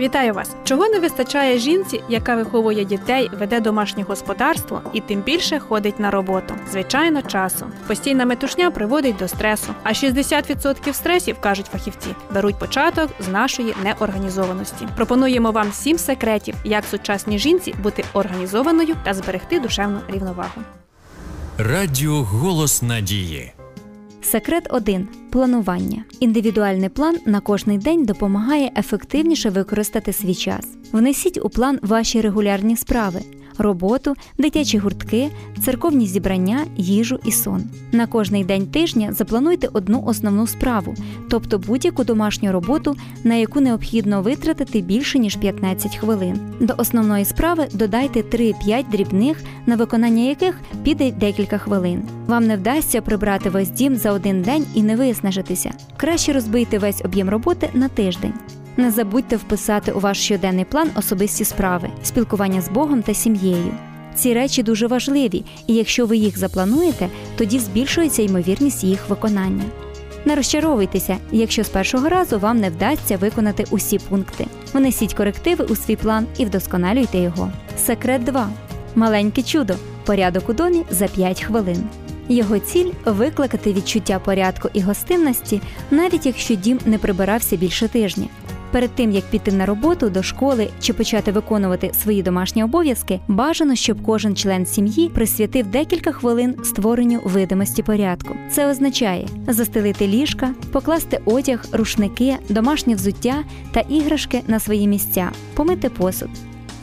Вітаю вас! Чого не вистачає жінці, яка виховує дітей, веде домашнє господарство і тим більше ходить на роботу? Звичайно, часу. Постійна метушня приводить до стресу. А 60% стресів, кажуть фахівці, беруть початок з нашої неорганізованості. Пропонуємо вам сім секретів, як сучасній жінці бути організованою та зберегти душевну рівновагу. Радіо Голос Надії. Секрет 1. планування. Індивідуальний план на кожний день допомагає ефективніше використати свій час. Внесіть у план ваші регулярні справи. Роботу, дитячі гуртки, церковні зібрання, їжу і сон. На кожний день тижня заплануйте одну основну справу, тобто будь-яку домашню роботу, на яку необхідно витратити більше ніж 15 хвилин. До основної справи додайте 3-5 дрібних, на виконання яких піде декілька хвилин. Вам не вдасться прибрати весь дім за один день і не виснажитися. Краще розбийте весь об'єм роботи на тиждень. Не забудьте вписати у ваш щоденний план особисті справи, спілкування з Богом та сім'єю. Ці речі дуже важливі, і якщо ви їх заплануєте, тоді збільшується ймовірність їх виконання. Не розчаровуйтеся, якщо з першого разу вам не вдасться виконати усі пункти. Внесіть корективи у свій план і вдосконалюйте його. Секрет 2. Маленьке чудо. Порядок у домі за 5 хвилин. Його ціль викликати відчуття порядку і гостинності, навіть якщо дім не прибирався більше тижня. Перед тим як піти на роботу до школи чи почати виконувати свої домашні обов'язки, бажано, щоб кожен член сім'ї присвятив декілька хвилин створенню видимості порядку. Це означає застелити ліжка, покласти одяг, рушники, домашнє взуття та іграшки на свої місця, помити посуд.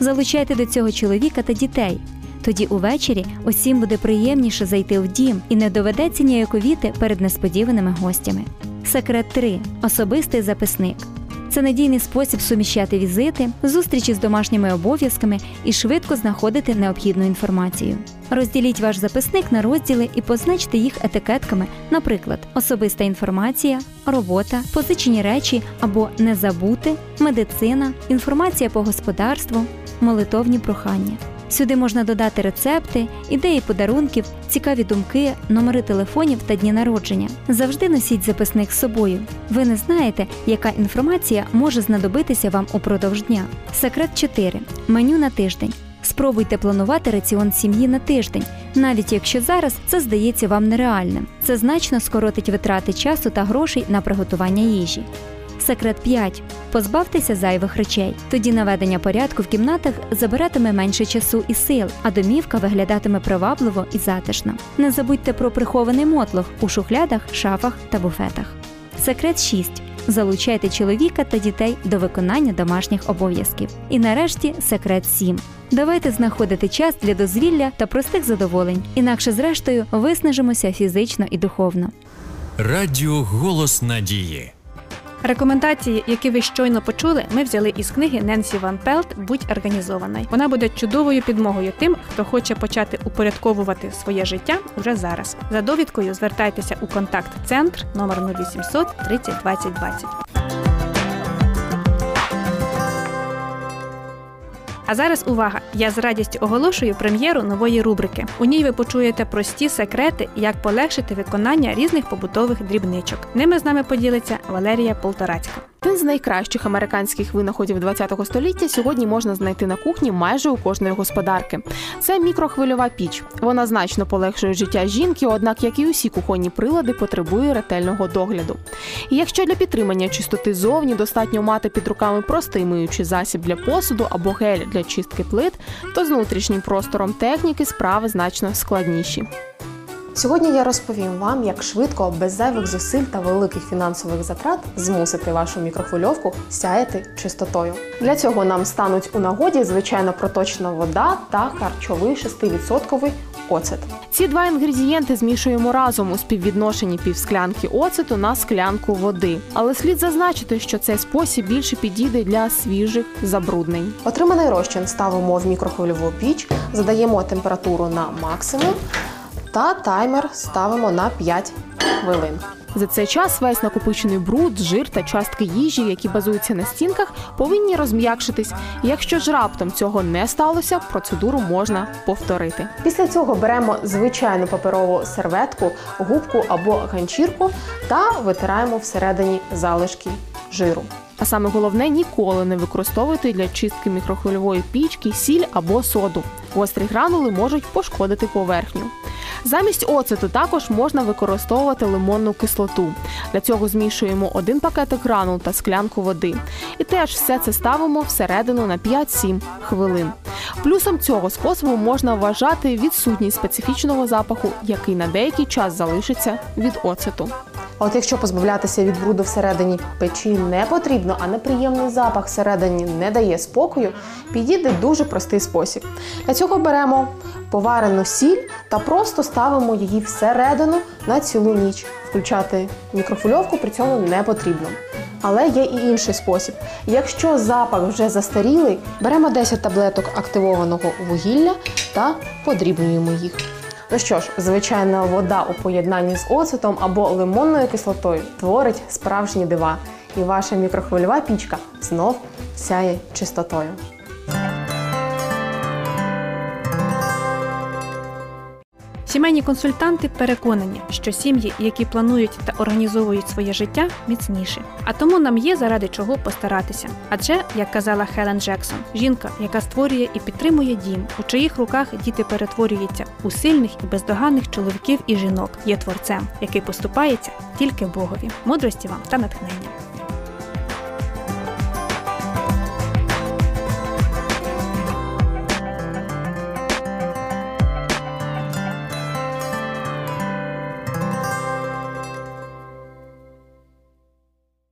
Залучайте до цього чоловіка та дітей. Тоді увечері усім буде приємніше зайти в дім і не доведеться ніяковіти перед несподіваними гостями. Секрет 3. особистий записник. Це надійний спосіб суміщати візити, зустрічі з домашніми обов'язками і швидко знаходити необхідну інформацію. Розділіть ваш записник на розділи і позначте їх етикетками, наприклад, особиста інформація, робота, позичені речі або не забути, медицина, інформація по господарству, молитовні прохання. Сюди можна додати рецепти, ідеї подарунків, цікаві думки, номери телефонів та дні народження. Завжди носіть записник з собою. Ви не знаєте, яка інформація може знадобитися вам упродовж дня. Секрет 4. меню на тиждень. Спробуйте планувати раціон сім'ї на тиждень, навіть якщо зараз це здається вам нереальним. Це значно скоротить витрати часу та грошей на приготування їжі. Секрет 5. Позбавтеся зайвих речей. Тоді наведення порядку в кімнатах забиратиме менше часу і сил, а домівка виглядатиме привабливо і затишно. Не забудьте про прихований мотлох у шухлядах, шафах та буфетах. Секрет 6. Залучайте чоловіка та дітей до виконання домашніх обов'язків. І нарешті секрет 7. Давайте знаходити час для дозвілля та простих задоволень, інакше, зрештою, виснажимося фізично і духовно. Радіо Голос Надії. Рекомендації, які ви щойно почули, ми взяли із книги Ненсі Ван Пелт Будь організований. Вона буде чудовою підмогою тим, хто хоче почати упорядковувати своє життя уже зараз. За довідкою звертайтеся у контакт-центр номер 0800 30 20 20. А зараз увага! Я з радістю оголошую прем'єру нової рубрики. У ній ви почуєте прості секрети, як полегшити виконання різних побутових дрібничок. Ними з нами поділиться Валерія Полторацька. Один з найкращих американських винаходів ХХ століття сьогодні можна знайти на кухні майже у кожної господарки. Це мікрохвильова піч. Вона значно полегшує життя жінки, однак, як і усі кухонні прилади, потребує ретельного догляду. І якщо для підтримання чистоти зовні достатньо мати під руками простий миючий засіб для посуду або гель для чистки плит, то з внутрішнім простором техніки справи значно складніші. Сьогодні я розповім вам, як швидко, без зайвих зусиль та великих фінансових затрат змусити вашу мікрохвильовку сяяти чистотою. Для цього нам стануть у нагоді звичайно проточна вода та харчовий 6% оцет. Ці два інгредієнти змішуємо разом у співвідношенні півсклянки оцету на склянку води. Але слід зазначити, що цей спосіб більше підійде для свіжих забруднень. Отриманий розчин ставимо в мікрохвильову піч, задаємо температуру на максимум та таймер ставимо на 5 хвилин. За цей час весь накопичений бруд, жир та частки їжі, які базуються на стінках, повинні розм'якшитись. Якщо ж раптом цього не сталося, процедуру можна повторити. Після цього беремо звичайну паперову серветку, губку або ганчірку та витираємо всередині залишки жиру. А саме головне ніколи не використовуйте для чистки мікрохвильової пічки сіль або соду. Гострі гранули можуть пошкодити поверхню. Замість оцету також можна використовувати лимонну кислоту. Для цього змішуємо один пакетик гранул та склянку води. І теж все це ставимо всередину на 5-7 хвилин. Плюсом цього способу можна вважати відсутність специфічного запаху, який на деякий час залишиться від оцету. А от якщо позбавлятися від бруду всередині печі не потрібно, а неприємний запах всередині не дає спокою, підійде дуже простий спосіб. Для цього беремо поварену сіль та просто ставимо її всередину на цілу ніч. Включати мікрофульовку при цьому не потрібно. Але є і інший спосіб. Якщо запах вже застарілий, беремо 10 таблеток активованого вугілля та подрібнюємо їх. Ну що ж, звичайна вода у поєднанні з оцетом або лимонною кислотою творить справжні дива, і ваша мікрохвильова пічка знов сяє чистотою. Сімейні консультанти переконані, що сім'ї, які планують та організовують своє життя, міцніші. А тому нам є заради чого постаратися. Адже, як казала Хелен Джексон, жінка, яка створює і підтримує дім, у чиїх руках діти перетворюються у сильних і бездоганних чоловіків і жінок, є творцем, який поступається тільки Богові, мудрості вам та натхнення.